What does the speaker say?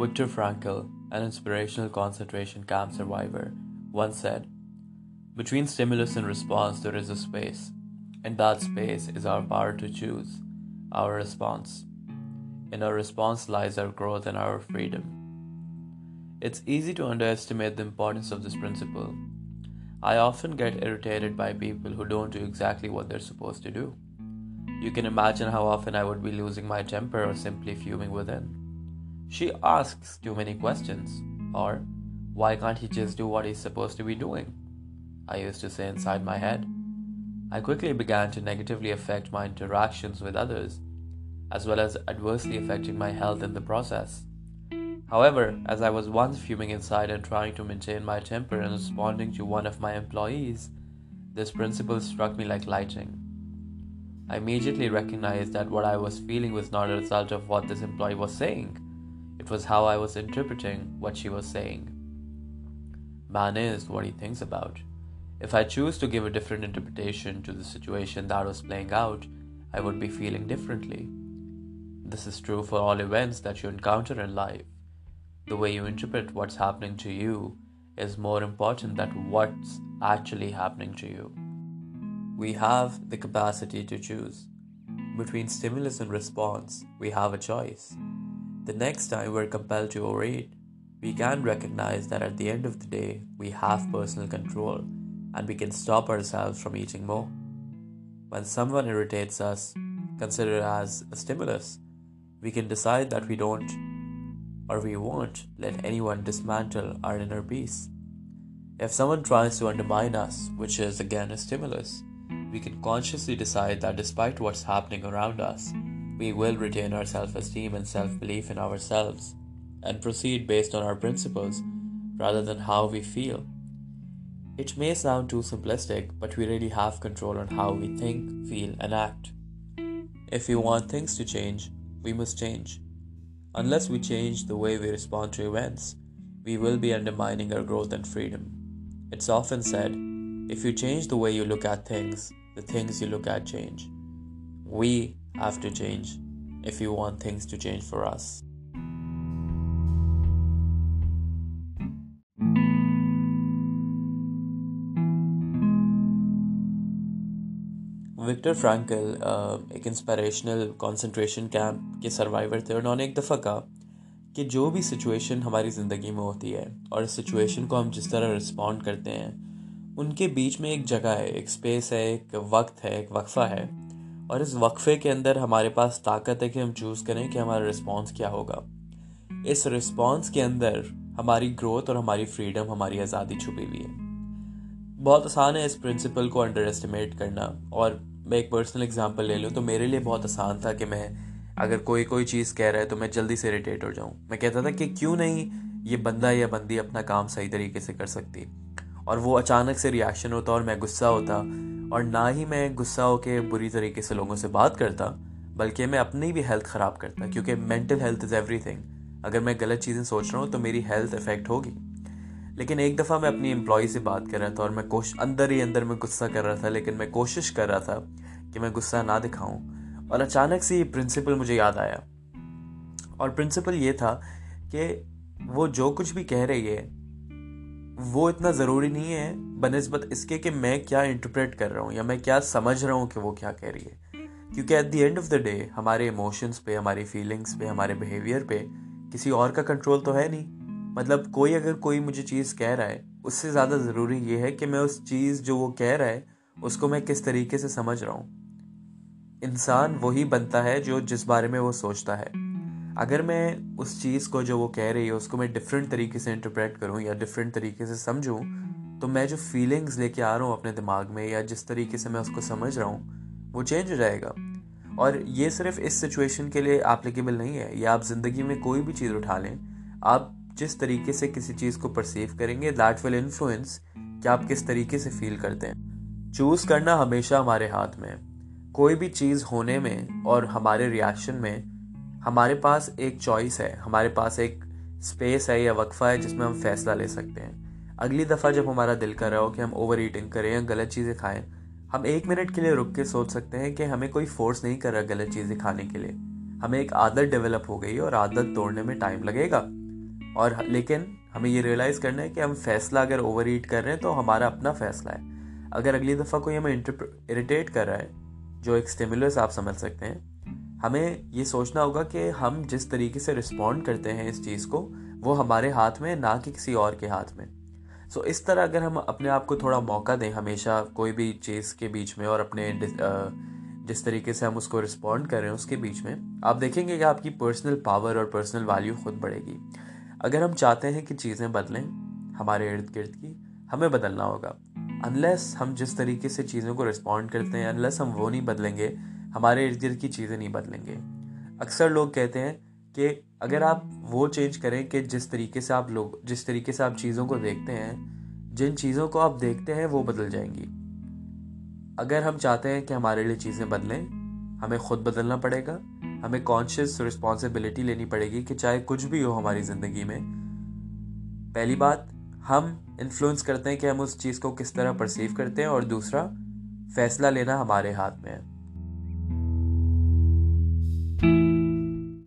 Viktor Frankl, an inspirational concentration camp survivor, once said Between stimulus and response, there is a space, and that space is our power to choose, our response. In our response lies our growth and our freedom. It's easy to underestimate the importance of this principle. I often get irritated by people who don't do exactly what they're supposed to do. You can imagine how often I would be losing my temper or simply fuming within. She asks too many questions, or why can't he just do what he's supposed to be doing? I used to say inside my head. I quickly began to negatively affect my interactions with others, as well as adversely affecting my health in the process. However, as I was once fuming inside and trying to maintain my temper and responding to one of my employees, this principle struck me like lightning. I immediately recognized that what I was feeling was not a result of what this employee was saying it was how I was interpreting what she was saying. Man is what he thinks about. If I choose to give a different interpretation to the situation that was playing out, I would be feeling differently. This is true for all events that you encounter in life. The way you interpret what's happening to you is more important than what's actually happening to you. We have the capacity to choose. Between stimulus and response, we have a choice. The next time we're compelled to overeat, we can recognize that at the end of the day, we have personal control and we can stop ourselves from eating more. When someone irritates us, consider it as a stimulus. We can decide that we don't or we won't let anyone dismantle our inner peace. If someone tries to undermine us, which is again a stimulus, we can consciously decide that despite what's happening around us, we will retain our self esteem and self belief in ourselves and proceed based on our principles rather than how we feel. It may sound too simplistic, but we really have control on how we think, feel, and act. If we want things to change, we must change. Unless we change the way we respond to events, we will be undermining our growth and freedom. It's often said if you change the way you look at things, the things you look at change. We have to change if you want things to change for us. Victor Frankl एक inspirational concentration camp के survivor थे, उन्होंने एक दफ़ा कहा कि जो भी सिचुएशन हमारी ज़िंदगी में होती है और इस सिचुएशन को हम जिस तरह रिस्पॉन्ड करते हैं, उनके बीच में एक जगह है, एक स्पेस है, एक वक्त है, एक वक्फा है और इस वक्फे के अंदर हमारे पास ताकत है कि हम चूज़ करें कि हमारा रिस्पॉन्स क्या होगा। इस रिस्पॉन्स के अंदर हमारी ग्रोथ और हमारी फ्रीडम हमारी आज़ादी छुपी हुई है। बहुत आसान है इस प्रिंसिपल को अंडर एस्टिमेट करना। और मैं एक पर्सनल एग्जांपल ले लूँ तो मेरे लिए बहुत आसान था कि मैं अगर कोई कोई चीज़ कह रहा है तो मैं जल्दी से इरीटेट हो जाऊँ। मैं कहता था कि क्यों नहीं ये बंदा या बंदी अपना काम सही तरीके से कर सकती? और वो अचानक से रिएक्शन होता और मैं गुस्सा होता। और ना ही मैं गुस्सा होकर बुरी तरीके से लोगों से बात करता बल्कि मैं अपनी भी हेल्थ ख़राब करता क्योंकि मेंटल हेल्थ इज़ एवरीथिंग अगर मैं गलत चीज़ें सोच रहा हूँ तो मेरी हेल्थ इफ़ेक्ट होगी। लेकिन एक दफ़ा मैं अपनी एम्प्लॉय से बात कर रहा था और मैं कोश अंदर ही अंदर में गुस्सा कर रहा था लेकिन मैं कोशिश कर रहा था कि मैं गुस्सा ना दिखाऊँ। और अचानक से ये प्रिंसिपल मुझे याद आया। और प्रिंसिपल ये था कि वो जो कुछ भी कह रही है वो इतना ज़रूरी नहीं है, बनस्बत इसके कि मैं क्या इंटरप्रेट कर रहा हूँ या मैं क्या समझ रहा हूँ कि वो क्या कह रही है। क्योंकि at the end of the day हमारे इमोशंस पे, हमारी फीलिंग्स पे, हमारे बिहेवियर पे किसी और का कंट्रोल तो है नहीं। मतलब कोई अगर कोई मुझे चीज़ कह रहा है, उससे ज़्यादा ज़रूरी ये है कि मैं उस चीज़ जो वो कह रहा है, उसको मैं किस तरीके से समझ रहा हूँ। इंसान वही बनता है जो जिस बारे में वो सोचता है। अगर मैं उस चीज़ को जो वो कह रही है, उसको मैं डिफरेंट तरीके से इंटरप्रेट करूँ या डिफरेंट तरीके से समझूँ तो मैं जो फीलिंग्स लेके आ रहा हूँ अपने दिमाग में या जिस तरीके से मैं उसको समझ रहा हूँ, वो चेंज हो जाएगा। और ये सिर्फ़ इस सिचुएशन के लिए एप्लीकेबल नहीं है। या आप ज़िंदगी में कोई भी चीज़ उठा लें, आप जिस तरीके से किसी चीज़ को परसीव करेंगे दैट विल इन्फ्लुएंस कि आप किस तरीके से फील करते हैं। चूज़ करना हमेशा हमारे हाथ में कोई भी चीज़ होने में और हमारे रिएक्शन में हमारे पास एक चॉइस है, हमारे पास एक स्पेस है या वक्फा है जिसमें हम फैसला ले सकते हैं। अगली दफ़ा जब हमारा दिल कर रहा हो कि हम ओवर ईटिंग करें या गलत चीज़ें खाएँ, हम एक मिनट के लिए रुक के सोच सकते हैं कि हमें कोई फोर्स नहीं कर रहा गलत चीज़ें खाने के लिए। हमें एक आदत डेवलप हो गई और आदत तोड़ने में टाइम लगेगा। और लेकिन हमें ये रियलाइज़ करना है कि हम फैसला अगर ओवर ईट कर रहे हैं तो हमारा अपना फैसला है। अगर अगली दफ़ा कोई हमें इरिटेट कर रहा है, जो एक स्टिमुलस आप समझ सकते हैं हमें ये सोचना होगा कि हम जिस तरीके से रिस्पॉन्ड करते हैं इस चीज़ को वो हमारे हाथ में ना कि किसी और के हाथ में। सो so, इस तरह अगर हम अपने आप को थोड़ा मौका दें हमेशा कोई भी चीज़ के बीच में और अपने जिस तरीके से हम उसको रिस्पॉन्ड कर रहे हैं उसके बीच में आप देखेंगे कि आपकी पर्सनल पावर और पर्सनल वैल्यू खुद बढ़ेगी। अगर हम चाहते हैं कि चीज़ें बदलें हमारे इर्द गिर्द की हमें बदलना होगा। अनलेस हम जिस तरीके से चीज़ों को रिस्पॉन्ड करते हैं अनलेस हम वो नहीं बदलेंगे हमारे इर्द गिर्द की चीज़ें नहीं बदलेंगे। अक्सर लोग कहते हैं कि अगर आप वो चेंज करें कि जिस तरीके से आप लोग, जिस तरीके से आप चीज़ों को देखते हैं, जिन चीज़ों को आप देखते हैं, वो बदल जाएँगी। अगर हम चाहते हैं कि हमारे लिए चीज़ें बदलें, हमें खुद बदलना पड़ेगा, हमें कॉन्शियस रिस्पॉन्सिबिलिटी लेनी पड़ेगी कि चाहे कुछ भी हो हमारी ज़िंदगी में। पहली बात, हम इन्फ्लुएंस करते हैं कि हम उस चीज़ को किस तरह परसीव करते हैं और दूसरा, फैसला लेना हमारे हाथ में है।